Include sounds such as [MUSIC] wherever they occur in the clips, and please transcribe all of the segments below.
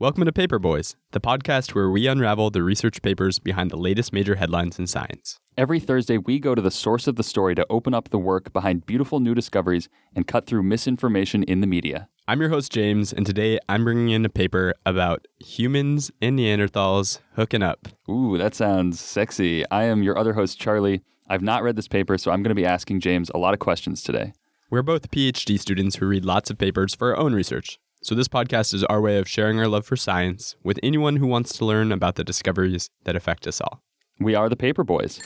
Welcome to Paper Boys, the podcast where we unravel the research papers behind the latest major headlines in science. Every Thursday, we go to the source of the story to open up the work behind beautiful new discoveries and cut through misinformation in the media. I'm your host, James, and today I'm bringing in a paper about humans and Neanderthals hooking up. Ooh, that sounds sexy. I am your other host, Charlie. I've not read this paper, so I'm going to be asking James a lot of questions today. We're both PhD students who read lots of papers for our own research. So, this podcast is our way of sharing our love for science with anyone who wants to learn about the discoveries that affect us all. We are the Paper Boys.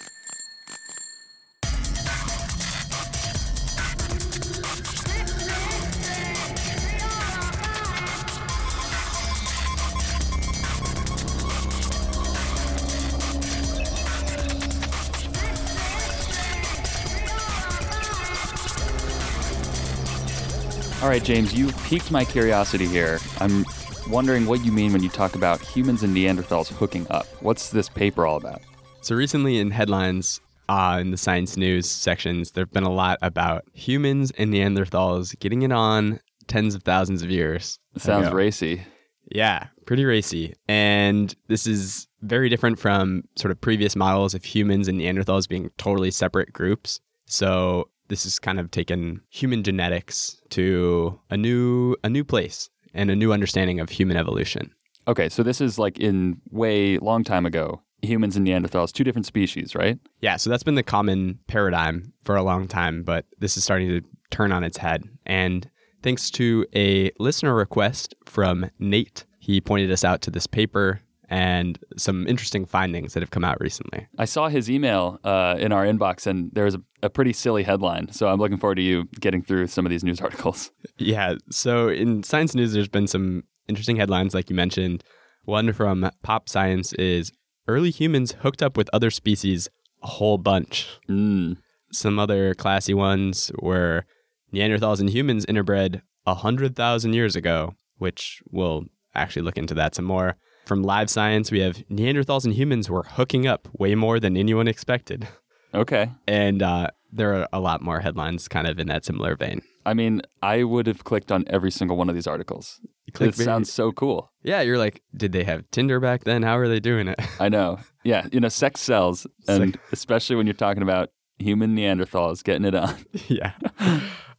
All right, James, you piqued my curiosity here. I'm wondering what you mean when you talk about humans and Neanderthals hooking up. What's this paper all about? So, recently in headlines, uh, in the science news sections, there have been a lot about humans and Neanderthals getting it on tens of thousands of years. Sounds ago. racy. Yeah, pretty racy. And this is very different from sort of previous models of humans and Neanderthals being totally separate groups. So this has kind of taken human genetics to a new a new place and a new understanding of human evolution. Okay, so this is like in way long time ago. Humans and Neanderthals, two different species, right? Yeah, so that's been the common paradigm for a long time, but this is starting to turn on its head. And thanks to a listener request from Nate, he pointed us out to this paper and some interesting findings that have come out recently. I saw his email uh, in our inbox, and there was a, a pretty silly headline. So I'm looking forward to you getting through some of these news articles. [LAUGHS] Yeah. So in Science News, there's been some interesting headlines, like you mentioned. One from Pop Science is early humans hooked up with other species a whole bunch. Mm. Some other classy ones were Neanderthals and humans interbred 100,000 years ago, which we'll actually look into that some more. From Live Science, we have Neanderthals and humans were hooking up way more than anyone expected. Okay. And uh, there are a lot more headlines kind of in that similar vein. I mean, I would have clicked on every single one of these articles. It sounds so cool. Yeah, you're like, did they have Tinder back then? How are they doing it? I know. Yeah, you know, sex sells, [LAUGHS] and especially when you're talking about human Neanderthals getting it on. [LAUGHS] yeah.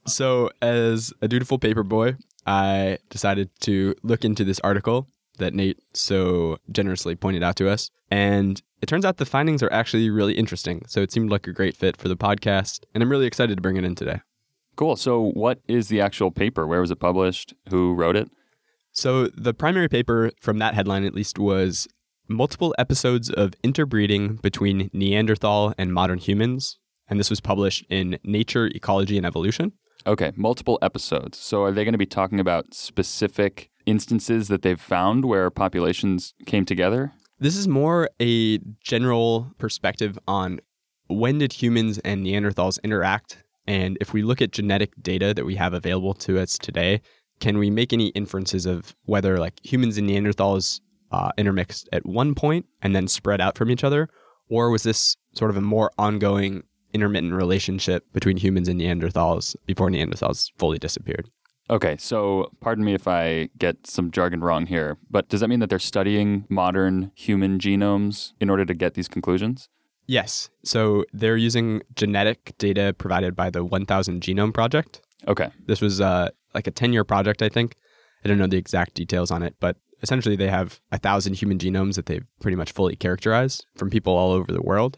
So, as a dutiful paper boy, I decided to look into this article that Nate so generously pointed out to us. And it turns out the findings are actually really interesting. So, it seemed like a great fit for the podcast. And I'm really excited to bring it in today. Cool. So, what is the actual paper? Where was it published? Who wrote it? So, the primary paper from that headline, at least, was multiple episodes of interbreeding between Neanderthal and modern humans. And this was published in Nature, Ecology, and Evolution. Okay, multiple episodes. So, are they going to be talking about specific instances that they've found where populations came together? This is more a general perspective on when did humans and Neanderthals interact? And if we look at genetic data that we have available to us today, can we make any inferences of whether like humans and Neanderthals uh, intermixed at one point and then spread out from each other? Or was this sort of a more ongoing intermittent relationship between humans and Neanderthals before Neanderthals fully disappeared? Okay, so pardon me if I get some jargon wrong here, but does that mean that they're studying modern human genomes in order to get these conclusions? Yes. So they're using genetic data provided by the 1000 Genome Project. Okay. This was uh, like a 10 year project, I think. I don't know the exact details on it, but essentially they have a thousand human genomes that they've pretty much fully characterized from people all over the world.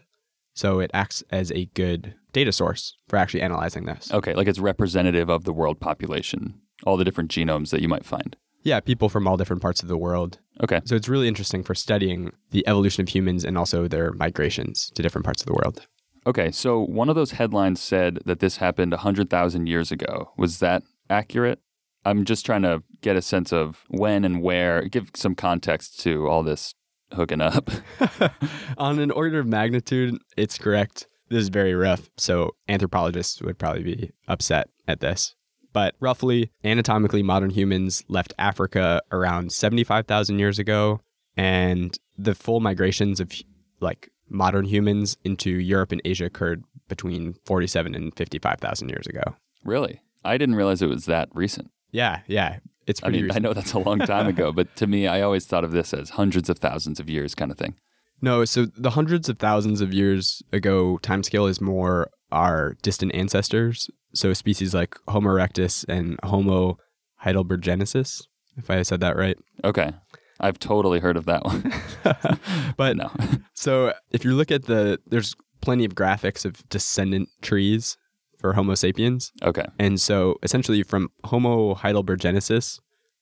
So it acts as a good data source for actually analyzing this. Okay, like it's representative of the world population, all the different genomes that you might find. Yeah, people from all different parts of the world. Okay. So it's really interesting for studying the evolution of humans and also their migrations to different parts of the world. Okay, so one of those headlines said that this happened 100,000 years ago. Was that accurate? I'm just trying to get a sense of when and where, give some context to all this hooking up. [LAUGHS] [LAUGHS] On an order of magnitude, it's correct. This is very rough, so anthropologists would probably be upset at this. But roughly, anatomically, modern humans left Africa around 75,000 years ago, and the full migrations of like modern humans into Europe and Asia occurred between 47 and 55,000 years ago. really? I didn't realize it was that recent. Yeah, yeah. It's I mean, I know that's a long time ago, but to me, I always thought of this as hundreds of thousands of years kind of thing. No, so the hundreds of thousands of years ago timescale is more our distant ancestors. So species like Homo erectus and Homo heidelbergensis, if I said that right. Okay. I've totally heard of that one. [LAUGHS] But no. so if you look at the, there's plenty of graphics of descendant trees for Homo sapiens. Okay. And so essentially from Homo heidelbergensis,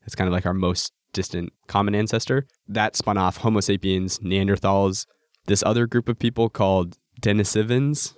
it's kind of like our most distant common ancestor, that spun off Homo sapiens, Neanderthals, this other group of people called Denisovans.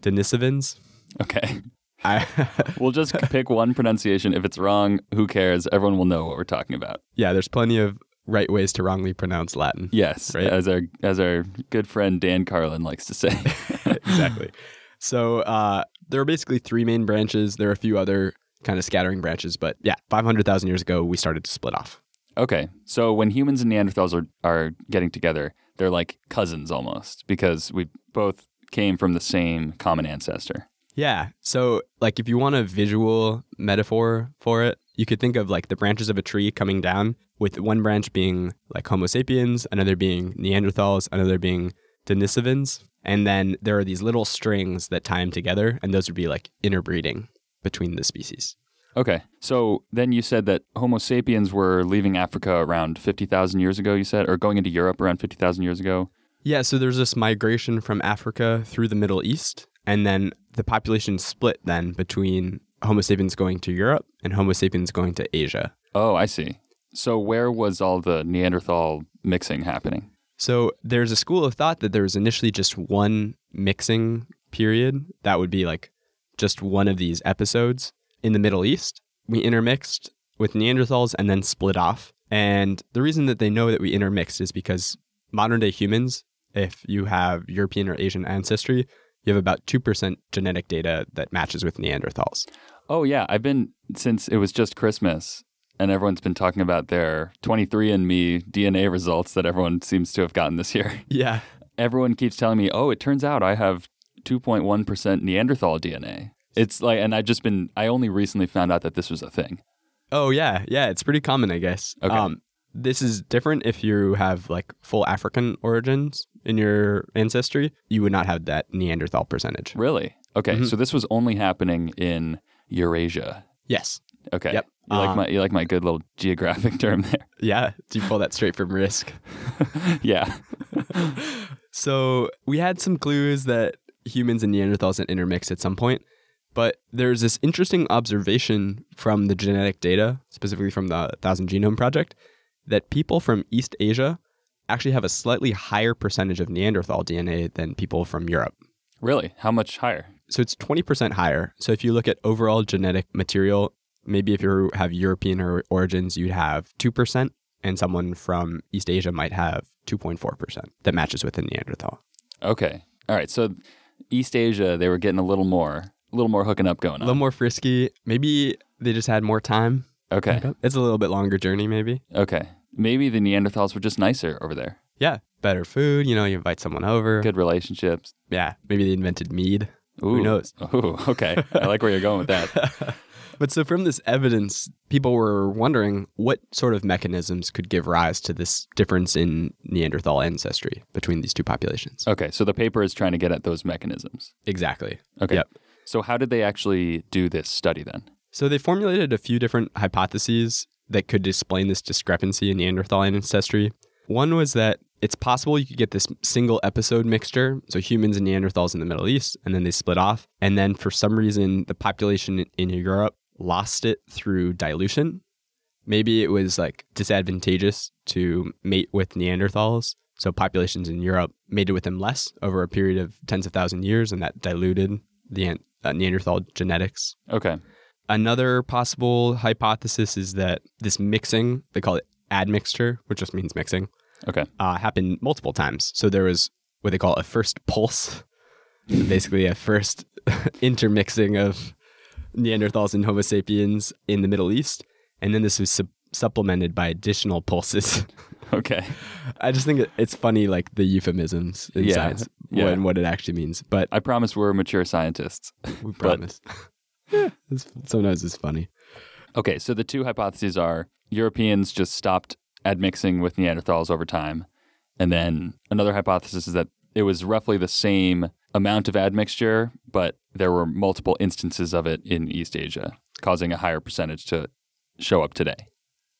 Denisovans. Okay. [LAUGHS] I, [LAUGHS] We'll just pick one pronunciation. If it's wrong, who cares? Everyone will know what we're talking about. yeah, there's plenty of right ways to wrongly pronounce Latin. Yes, Right. as our as our good friend Dan Carlin likes to say. [LAUGHS] exactly. So uh, there are basically three main branches. There are a few other kind of scattering branches, but yeah, 500,000 years ago, we started to split off. okay, so when humans and Neanderthals are are getting together, they're like cousins almost because we both came from the same common ancestor. Yeah. So, like, if you want a visual metaphor for it, you could think of like the branches of a tree coming down, with one branch being like Homo sapiens, another being Neanderthals, another being Denisovans. And then there are these little strings that tie them together, and those would be like interbreeding between the species. Okay, so then you said that Homo sapiens were leaving Africa around fifty thousand years ago. You said, or going into Europe around fifty thousand years ago. Yeah. So there's this migration from Africa through the Middle East, and then the population split then between Homo sapiens going to Europe and Homo sapiens going to Asia. Oh, I see. So where was all the Neanderthal mixing happening? So there's a school of thought that there was initially just one mixing period that would be like just one of these episodes in the Middle East. We intermixed with Neanderthals and then split off. And the reason that they know that we intermixed is because modern day humans, if you have European or Asian ancestry, you have about 2% genetic data that matches with Neanderthals. Oh yeah, I've been since it was just Christmas, and everyone's been talking about their 23andMe DNA results that everyone seems to have gotten this year. [LAUGHS] Yeah. Everyone keeps telling me, "Oh, it turns out I have 2.1% Neanderthal DNA." It's like, and I've just been, I only recently found out that this was a thing. Oh yeah, yeah, it's pretty common, I guess. Okay. Um, this is different if you have like full African origins in your ancestry. You would not have that Neanderthal percentage. Really? Okay, Mhm. so this was only happening in Eurasia. Yes. Okay. Yep. You like Um, my you like my good little geographic [LAUGHS] term there. Yeah. Do you pull that straight from Risk? [LAUGHS] yeah. [LAUGHS] So we had some clues that humans and Neanderthals had intermixed at some point, but there's this interesting observation from the genetic data, specifically from the Thousand Genome Project, that people from East Asia actually have a slightly higher percentage of Neanderthal DNA than people from Europe. Really? How much higher? So it's 20% higher. So if you look at overall genetic material, maybe if you have European origins, you'd have 2%, and someone from East Asia might have 2.4% that matches with a Neanderthal. Okay. All right. So East Asia, they were getting a little more, a little more hooking up going on. A little more frisky. Maybe they just had more time. okay. It's a little bit longer journey, maybe. Okay. Maybe the Neanderthals were just nicer over there. Yeah. Better food. You know, you invite someone over. Good relationships. Yeah. Maybe they invented mead. Ooh. Who knows? Ooh, okay. I like where you're going with that. [LAUGHS] But so from this evidence, people were wondering what sort of mechanisms could give rise to this difference in Neanderthal ancestry between these two populations. Okay. So the paper is trying to get at those mechanisms. Exactly. Okay. Yep. So how did they actually do this study then? So they formulated a few different hypotheses that could explain this discrepancy in Neanderthal ancestry. One was that it's possible you could get this single episode mixture, so humans and Neanderthals in the Middle East, and then they split off. And then for some reason, the population in Europe lost it through dilution. Maybe it was like disadvantageous to mate with Neanderthals. So populations in Europe mated with them less over a period of tens of thousand years, and that diluted the uh, Neanderthal genetics. Okay. Another possible hypothesis is that this mixing, they call it admixture, which just means mixing, Okay. uh, happened multiple times. So there was what they call a first pulse, basically a first [LAUGHS] intermixing of Neanderthals and Homo sapiens in the Middle East. And then this was sup- supplemented by additional pulses. [LAUGHS] Okay. I just think it's funny, like the euphemisms in Yeah, science yeah. and what it actually means. But I promise we're mature scientists. [LAUGHS] we promise. [LAUGHS] yeah, it's, sometimes it's funny. Okay, so the two hypotheses are Europeans just stopped admixing with Neanderthals over time. And then another hypothesis is that it was roughly the same amount of admixture, but there were multiple instances of it in East Asia, causing a higher percentage to show up today.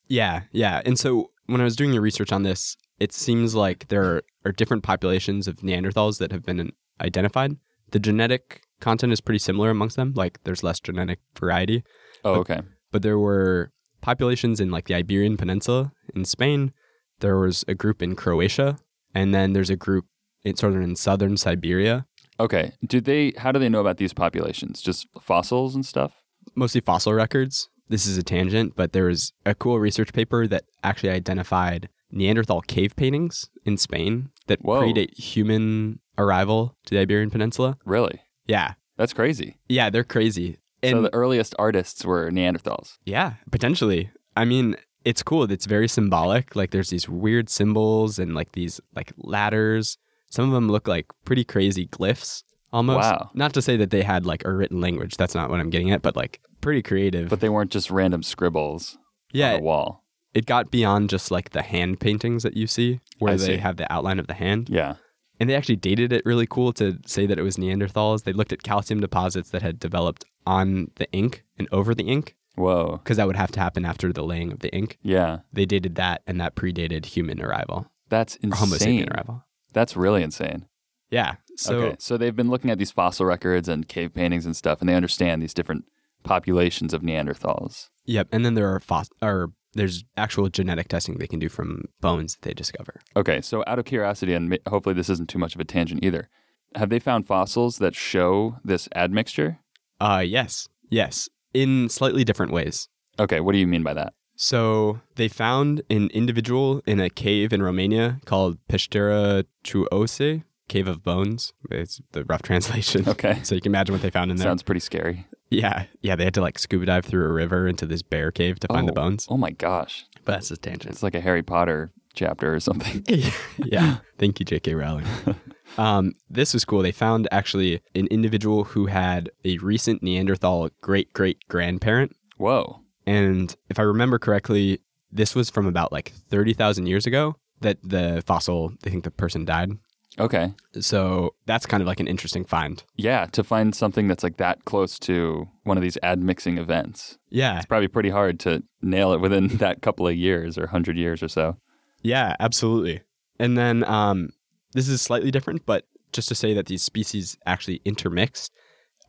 Yeah, yeah. And so when I was doing your research on this, it seems like there are different populations of Neanderthals that have been identified. The genetic content is pretty similar amongst them. Like there's less genetic variety, Oh, But- okay. but there were populations in like the Iberian Peninsula in Spain. There was a group in Croatia, and then there's a group in sort of in southern Siberia. Okay. Do they how do they know about these populations? Just fossils and stuff? mostly fossil records. This is a tangent, but there was a cool research paper that actually identified Neanderthal cave paintings in Spain that Whoa. predate human arrival to the Iberian Peninsula. Really? Yeah. That's crazy. Yeah, they're crazy. And so the earliest artists were Neanderthals. yeah, potentially. I mean, it's cool. It's very symbolic. Like there's these weird symbols and like these like ladders. Some of them look like pretty crazy glyphs almost. Wow. Not to say that they had like a written language. That's not what I'm getting at, but like pretty creative. But they weren't just random scribbles yeah, on a wall. it got beyond just like the hand paintings that you see where I they see. have the outline of the hand Yeah. and they actually dated it really cool to say that it was neanderthals they looked at calcium deposits that had developed on the ink and over the ink Whoa. because that would have to happen after the laying of the ink Yeah. they dated that and that predated human arrival That's or homo insane. sapien arrival That's really insane. yeah so okay. So they've been looking at these fossil records and cave paintings and stuff, and they understand these different populations of Neanderthals. yep and then there are fos- or there's actual genetic testing they can do from bones that they discover Okay. So out of curiosity, and hopefully this isn't too much of a tangent either, have they found fossils that show this admixture? uh yes yes in slightly different ways Okay. What do you mean by that? So they found an individual in a cave in Romania called Peștera cu Oase, Cave of Bones. It's the rough [LAUGHS] translation. Okay. So you can imagine what they found in there. Sounds pretty scary. yeah, yeah. They had to like scuba dive through a river into this bear cave to find the Oh. bones. Oh my gosh. But that's a tangent. It's like a Harry Potter chapter or something. [LAUGHS] yeah. Thank you, J.K. Rowling. [LAUGHS] Um, this was cool. They found actually an individual who had a recent Neanderthal great great grandparent Whoa. And if I remember correctly, this was from about like 30,000 years ago that the fossil, they think the person died. Okay. So that's kind of like an interesting find. Yeah, to find something that's like that close to one of these admixing events. Yeah. It's probably pretty hard to nail it within [LAUGHS] that couple of years or 100 years or so. Yeah, absolutely. And then um, this is slightly different, but just to say that these species actually intermixed,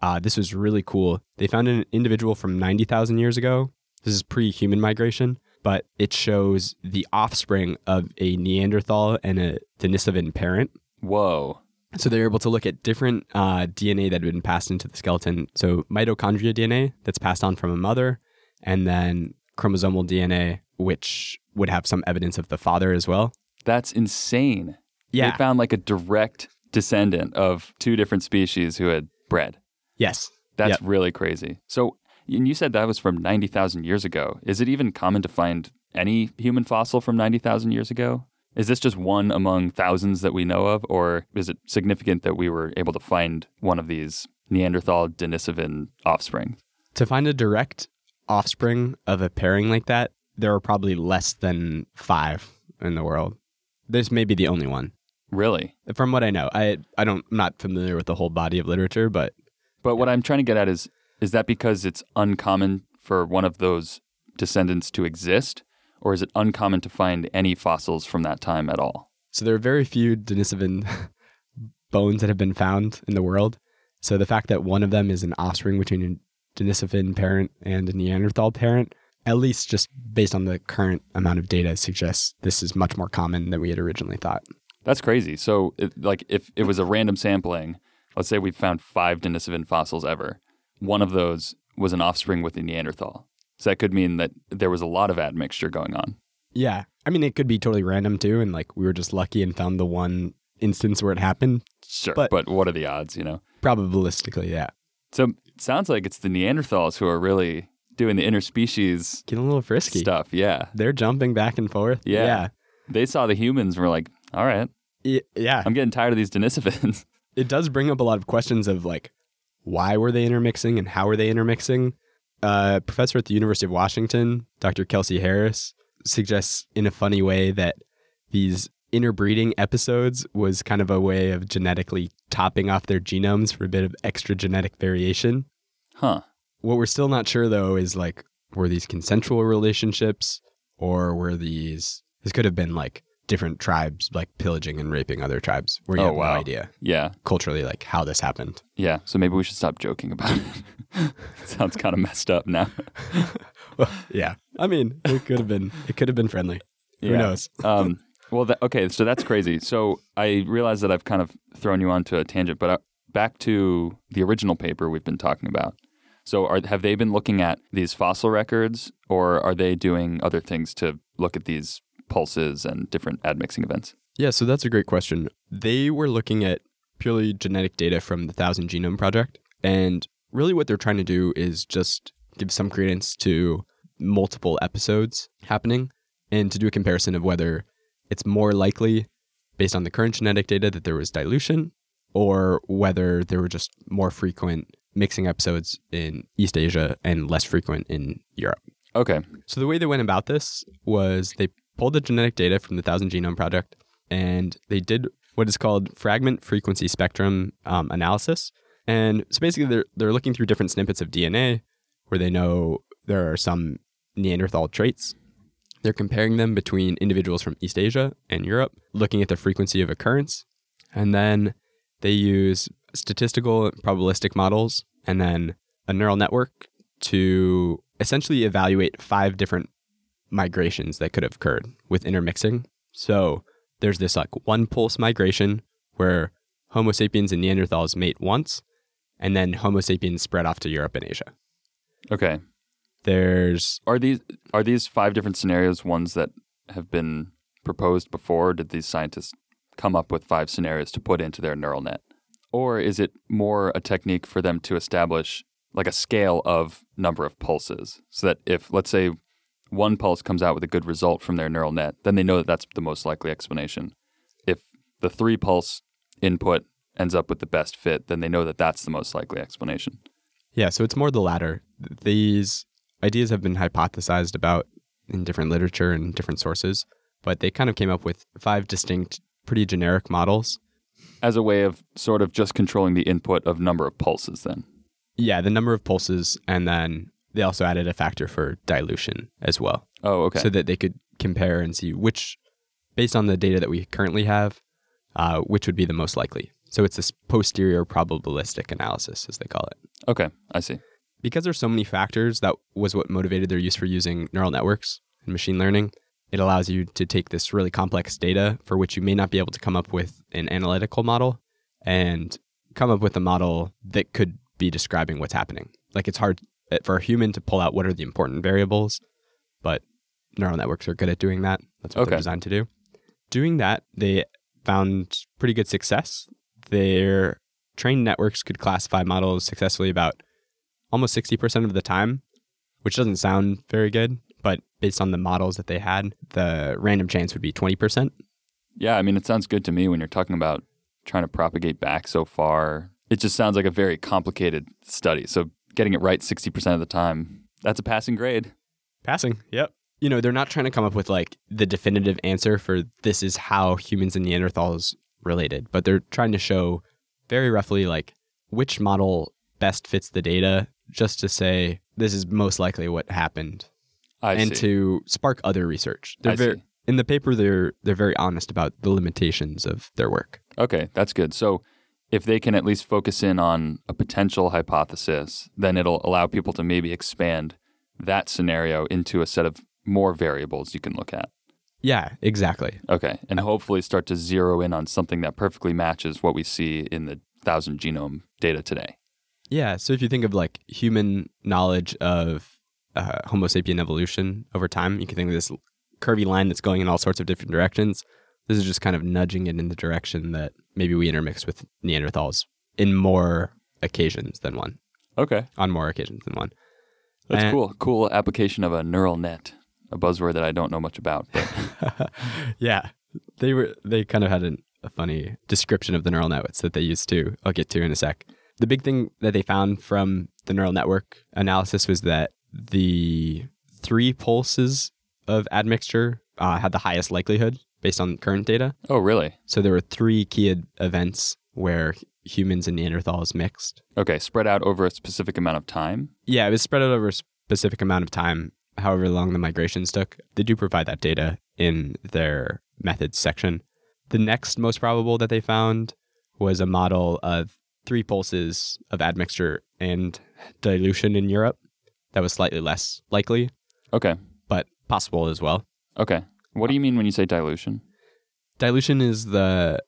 uh, this was really cool. They found an individual from 90,000 years ago. This is pre human migration, but it shows the offspring of a Neanderthal and a Denisovan parent. Whoa. So they're able to look at different uh, DNA that had been passed into the skeleton. So mitochondria DNA that's passed on from a mother, and then chromosomal DNA, which would have some evidence of the father as well. That's insane. Yeah. They found like a direct descendant of two different species who had bred. yes. That's Yep. really crazy. So, and you said that was from 90,000 years ago. Is it even common to find any human fossil from 90,000 years ago? Is this just one among thousands that we know of, or is it significant that we were able to find one of these Neanderthal Denisovan offspring? To find a direct offspring of a pairing like that, there are probably less than five in the world. This may be the only one. Really? From what I know, I I don't I'm not familiar with the whole body of literature, but But what I'm trying to get at is is that because it's uncommon for one of those descendants to exist, or is it uncommon to find any fossils from that time at all? So there are very few Denisovan [LAUGHS] bones that have been found in the world. So the fact that one of them is an offspring between a Denisovan parent and a Neanderthal parent, at least just based on the current amount of data, suggests this is much more common than we had originally thought. That's crazy. So, it, like, if it was a random sampling, let's say we found five Denisovan fossils ever, one of those was an offspring with a Neanderthal. So that could mean that there was a lot of admixture going on. Yeah. I mean, it could be totally random too. And like we were just lucky and found the one instance where it happened. Sure, but, But- what are the odds? You know. Probabilistically, yeah. So it sounds like it's the Neanderthals who are really doing the interspecies Getting a little frisky. stuff. Yeah, They're jumping back and forth. Yeah. yeah. they saw the humans and were like, "All right, Yeah. Yeah. I'm getting tired of these Denisovans." [LAUGHS] it does bring up a lot of questions of like why were they intermixing and how were they intermixing a professor at the University of Washington, Dr. Kelley Harris, suggests in a funny way that these interbreeding episodes was kind of a way of genetically topping off their genomes for a bit of extra genetic variation. Huh. What we're still not sure though is like, were these consensual relationships or were these, this could have been like different tribes like pillaging and raping other tribes where you Oh, have wow. no idea Yeah. culturally like how this happened. Yeah. So maybe we should stop joking about it. [LAUGHS] Sounds kind of messed up now. [LAUGHS] yeah. I mean, it could have been, it could have been friendly. Who Yeah. knows? [LAUGHS] um, well, tha- okay, so that's crazy. So I realize that I've kind of thrown you onto a tangent, but uh, back to the original paper we've been talking about. So are, have they been looking at these fossil records, or are they doing other things to look at these pulses and different admixing events? Yeah, so that's a great question. They were looking at purely genetic data from the Thousand Genome Project. And really, what they're trying to do is just give some credence to multiple episodes happening and to do a comparison of whether it's more likely, based on the current genetic data, that there was dilution or whether there were just more frequent mixing episodes in East Asia and less frequent in Europe. Okay, So the way they went about this was they pulled the genetic data from the Thousand Genome Project and they did what is called fragment frequency spectrum um, analysis. And so basically, they're they're looking through different snippets of DNA where they know there are some Neanderthal traits. They're comparing them between individuals from East Asia and Europe, looking at the frequency of occurrence, and then they use statistical probabilistic models and then a neural network to essentially evaluate five different migrations that could have occurred with intermixing. So there's this like one pulse migration where Homo sapiens and Neanderthals mate once, and then Homo sapiens spread off to Europe and Asia. okay. There's Are these are these five different scenarios ones that have been proposed before? Did these scientists come up with five scenarios to put into their neural net, or is it more a technique for them to establish like a scale of number of pulses, so that if let's say one pulse comes out with a good result from their neural net, then they know that that's the most likely explanation. If the three pulse input ends up with the best fit, then they know that that's the most likely explanation. Yeah, so it's more the latter. These ideas have been hypothesized about in different literature and different sources, but they kind of came up with five distinct, pretty generic models. As a way of sort of just controlling the input of number of pulses, then. Yeah, the number of pulses, and then they also added a factor for dilution as well, Oh, okay. so that they could compare and see which, based on the data that we currently have, uh, which would be the most likely. So it's this posterior probabilistic analysis, as they call it. okay, I see. because there's so many factors that was what motivated their use for using neural networks and machine learning it allows you to take this really complex data for which you may not be able to come up with an analytical model and come up with a model that could be describing what's happening like it's hard Uh, for a human to pull out what are the important variables but neural networks are good at doing that that's what Okay. they're designed to do doing that they found pretty good success their trained networks could classify models successfully about almost 60% of the time, which doesn't sound very good, but based on the models that they had, the random chance would be 20%. Yeah, I mean, it sounds good to me when you're talking about trying to propagate back so far. It just sounds like a very complicated study. So getting it right 60% of the time, that's a passing grade. Passing. Yep. You know, they're not trying to come up with like the definitive answer for this is how humans and Neanderthals related, but they're trying to show very roughly like which model best fits the data just to say this is most likely what happened I and see. to spark other research. They're I very see. in the paper they're they're very honest about the limitations of their work. Okay, that's good. So if they can at least focus in on a potential hypothesis, then it'll allow people to maybe expand that scenario into a set of more variables you can look at. Yeah, exactly. Okay, and hopefully start to zero in on something that perfectly matches what we see in the thousand genome data today. Yeah. So if you think of like human knowledge of uh, Homo sapien evolution over time, you can think of this curvy line that's going in all sorts of different directions. This is just kind of nudging it in the direction that maybe we intermix with Neanderthals in more occasions than one, Okay, on more occasions than one. that's And- cool. Cool application of a neural net, a buzzword that I don't know much about. But [LAUGHS] yeah, they were they kind of had an, a funny description of the neural networks that they used too. I'll get to in a sec. The big thing that they found from the neural network analysis was that the three pulses of admixture uh, had the highest likelihood based on current data. Oh, really? So there were three key ed- events where humans and Neanderthals mixed. Okay, spread out over a specific amount of time. Yeah, it was spread out over a specific amount of time, however long the migrations took. They do provide that data in their methods section. The next most probable that they found was a model of three pulses of admixture and dilution in Europe. That was slightly less likely, Okay. but possible as well. Okay. What do you mean when you say dilution? Dilution is the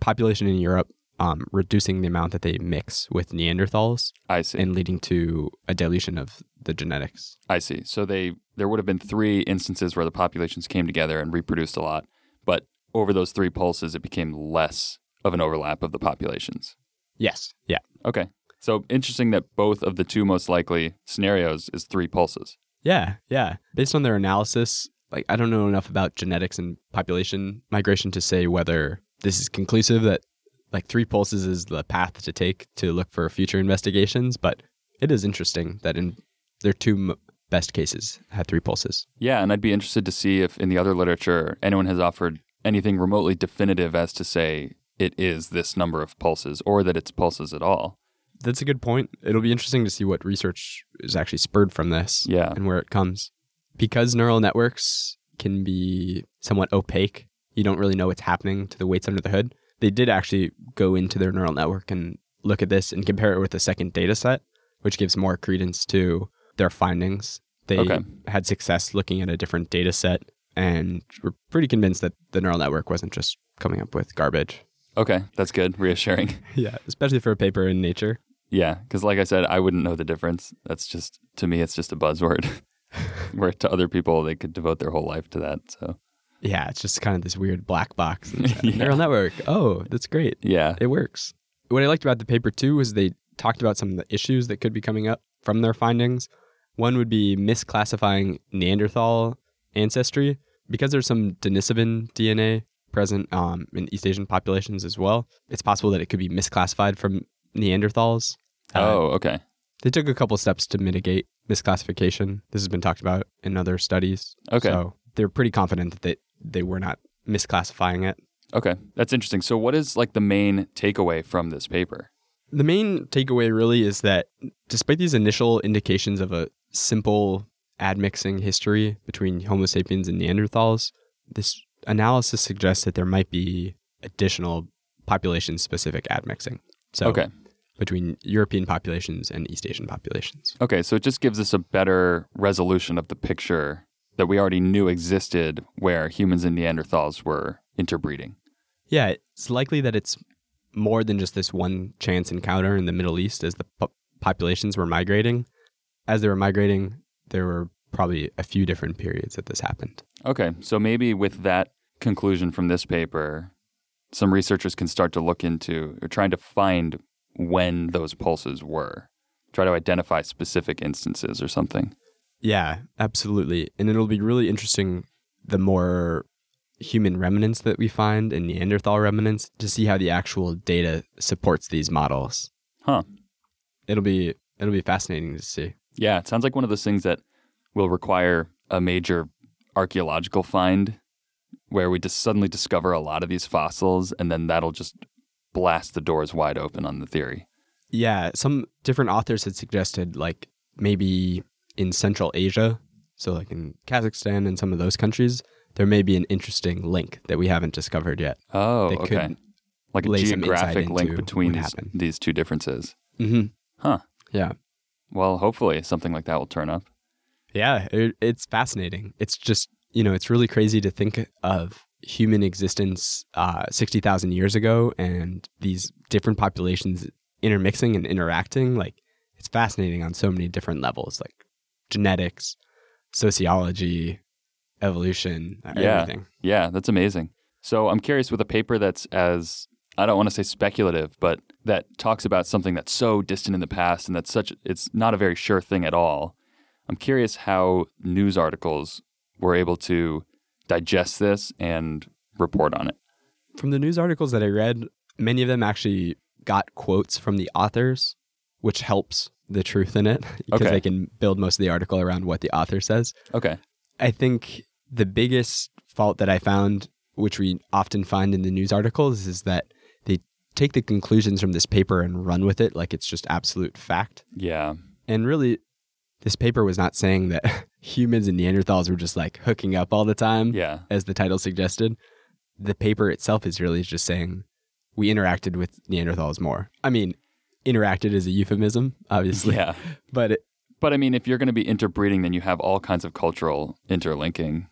population in Europe um, reducing the amount that they mix with Neanderthals I see. and leading to a dilution of the genetics. I see. So they there would have been three instances where the populations came together and reproduced a lot, but over those three pulses, it became less of an overlap of the populations. Yes. Yeah. Okay. So interesting that both of the two most likely scenarios is three pulses. Yeah. Yeah. Based on their analysis, like I don't know enough about genetics and population migration to say whether this is conclusive that like three pulses is the path to take to look for future investigations, but it is interesting that in their two m- best cases had three pulses. Yeah, and I'd be interested to see if in the other literature anyone has offered anything remotely definitive as to say it is this number of pulses or that it's pulses at all. That's a good point. It'll be interesting to see what research is actually spurred from this Yeah. and where it comes. Because neural networks can be somewhat opaque, you don't really know what's happening to the weights under the hood. They did actually go into their neural network and look at this and compare it with a second data set, which gives more credence to their findings. They Okay. had success looking at a different data set and were pretty convinced that the neural network wasn't just coming up with garbage. Okay, that's good, reassuring. [LAUGHS] Yeah, especially for a paper in Nature. Yeah, because like I said, I wouldn't know the difference. That's just to me, it's just a buzzword. [LAUGHS] [LAUGHS] Where to other people, they could devote their whole life to that. So Yeah, it's just kind of this weird black box. [LAUGHS] Yeah. Neural network. Oh, that's great. yeah, It works. What I liked about the paper too was they talked about some of the issues that could be coming up from their findings. One would be misclassifying Neanderthal ancestry because there's some Denisovan DNA present um, in East Asian populations as well. It's possible that it could be misclassified from Neanderthals. Uh, oh, okay, They took a couple steps to mitigate misclassification. This has been talked about in other studies. Okay. So they're pretty confident that they, they were not misclassifying it. okay, that's interesting. So, what is like the main takeaway from this paper? The main takeaway really is that despite these initial indications of a simple admixing history between Homo sapiens and Neanderthals, this analysis suggests that there might be additional population specific admixing. So Okay, between European populations and East Asian populations. okay, so it just gives us a better resolution of the picture that we already knew existed, where humans and Neanderthals were interbreeding. Yeah, it's likely that it's more than just this one chance encounter in the Middle East as the po- populations were migrating. As they were migrating, there were probably a few different periods that this happened. Okay, so maybe with that conclusion from this paper, some researchers can start to look into or trying to find when those pulses were, try to identify specific instances or something. Yeah, absolutely. And it'll be really interesting the more human remnants that we find and Neanderthal remnants to see how the actual data supports these models. Huh. It'll be it'll be fascinating to see. Yeah, it sounds like one of those things that will require a major archaeological find where we just suddenly discover a lot of these fossils and then that'll just blast the doors wide open on the theory. Yeah, some different authors had suggested like maybe in Central Asia, so like in Kazakhstan and some of those countries, there may be an interesting link that we haven't discovered yet. Oh, That could okay. Like a lay some insight geographic link between these, these two differences. Mm-hmm. Huh. Yeah. Well, hopefully something like that will turn up. Yeah, it, it's fascinating. It's just, you know, it's really crazy to think of human existence uh, 60,000 years ago and these different populations intermixing and interacting. Like, it's fascinating on so many different levels, like genetics, sociology, evolution, uh, Yeah. everything. Yeah, that's amazing. So I'm curious with a paper that's as I don't want to say speculative, but that talks about something that's so distant in the past and that's such it's not a very sure thing at all. I'm curious how news articles were able to digest this and report on it. From the news articles that I read, many of them actually got quotes from the authors, which helps the truth in it [LAUGHS] because Okay. they can build most of the article around what the author says. Okay. I think the biggest fault that I found, which we often find in the news articles, is that they take the conclusions from this paper and run with it like it's just absolute fact. Yeah. And really, this paper was not saying that [LAUGHS] humans and Neanderthals were just like hooking up all the time, Yeah. as the title suggested. The paper itself is really just saying we interacted with Neanderthals more. I mean, interacted is a euphemism, obviously, Yeah. [LAUGHS] but it, But I mean, if you're going to be interbreeding, then you have all kinds of cultural interlinking,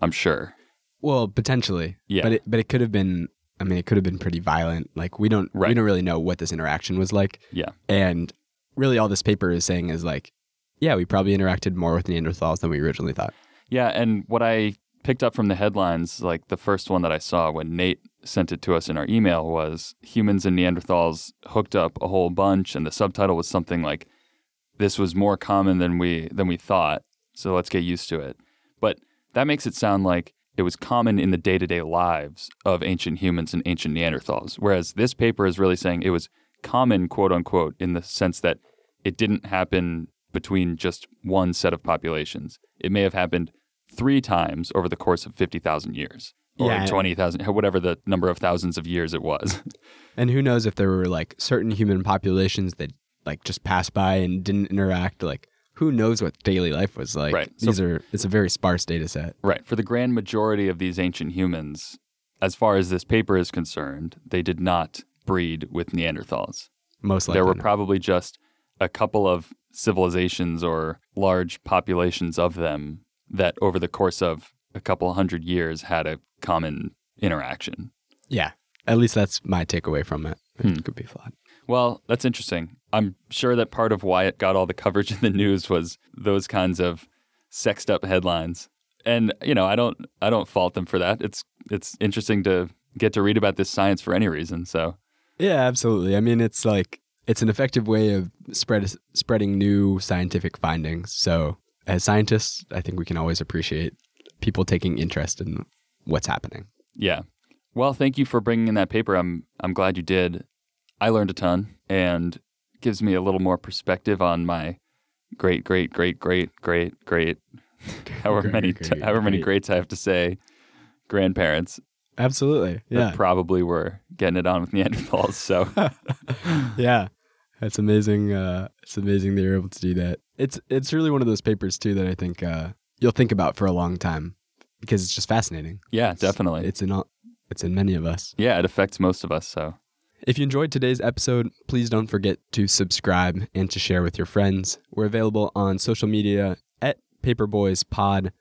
I'm sure. well, potentially, Yeah. But it, but it could have been. I mean, it could have been pretty violent. Like we don't we don't really know what this interaction was like. Yeah. And really, all this paper is saying is like, yeah, we probably interacted more with Neanderthals than we originally thought. Yeah. And what I picked up from the headlines, like the first one that I saw when Nate sent it to us in our email was humans and Neanderthals hooked up a whole bunch. And the subtitle was something like, this was more common than we than we thought. So let's get used to it. But that makes it sound like it was common in the day-to-day lives of ancient humans and ancient Neanderthals. Whereas this paper is really saying it was common, quote unquote, in the sense that it didn't happen between just one set of populations. It may have happened three times over the course of 50,000 years or Yeah. 20,000, whatever the number of thousands of years it was. [LAUGHS] And who knows if there were like certain human populations that like just passed by and didn't interact. Like who knows what daily life was like? Right. So- These are it's a very sparse data set. right. For the grand majority of these ancient humans, as far as this paper is concerned, they did not breed with Neanderthals. Most likely. there were probably just a couple of civilizations or large populations of them that over the course of a couple hundred years had a common interaction. yeah. At least that's my takeaway from it. It Hmm. could be flawed. Well, that's interesting. I'm sure that part of why it got all the coverage in the news was those kinds of sexed up headlines. And you know, I don't I don't fault them for that. It's it's interesting to get to read about this science for any reason. So, Yeah, absolutely. I mean, it's like it's an effective way of spread spreading new scientific findings. So, as scientists, I think we can always appreciate people taking interest in what's happening. Yeah. Well, thank you for bringing in that paper. I'm I'm glad you did. I learned a ton and gives me a little more perspective on my great great great great great great however Great, many great, however many greats I have to say grandparents Absolutely. Yeah. probably were getting it on with Neanderthals. So [LAUGHS] yeah. That's amazing. Uh, it's amazing they were able to do that. It's it's really one of those papers too that I think uh, you'll think about for a long time because it's just fascinating. yeah, It's- definitely. It's in all, it's in many of us. yeah, it affects most of us. So If you enjoyed today's episode, please don't forget to subscribe and to share with your friends. We're available on social media at PaperboysPod.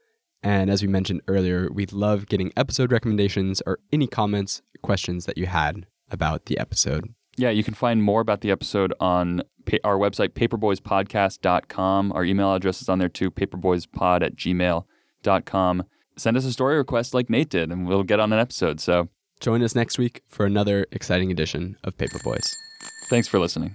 And as we mentioned earlier, we'd love getting episode recommendations or any comments, questions that you had about the episode. Yeah, you can find more about the episode on pa- our website, paperboyspodcast.com. Our email address is on there too, paperboyspod at gmail.com. Send us a story request like Nate did, and we'll get on an episode. So Join us next week for another exciting edition of Paper Boys. thanks for listening.